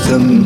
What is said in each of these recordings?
bosom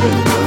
burden.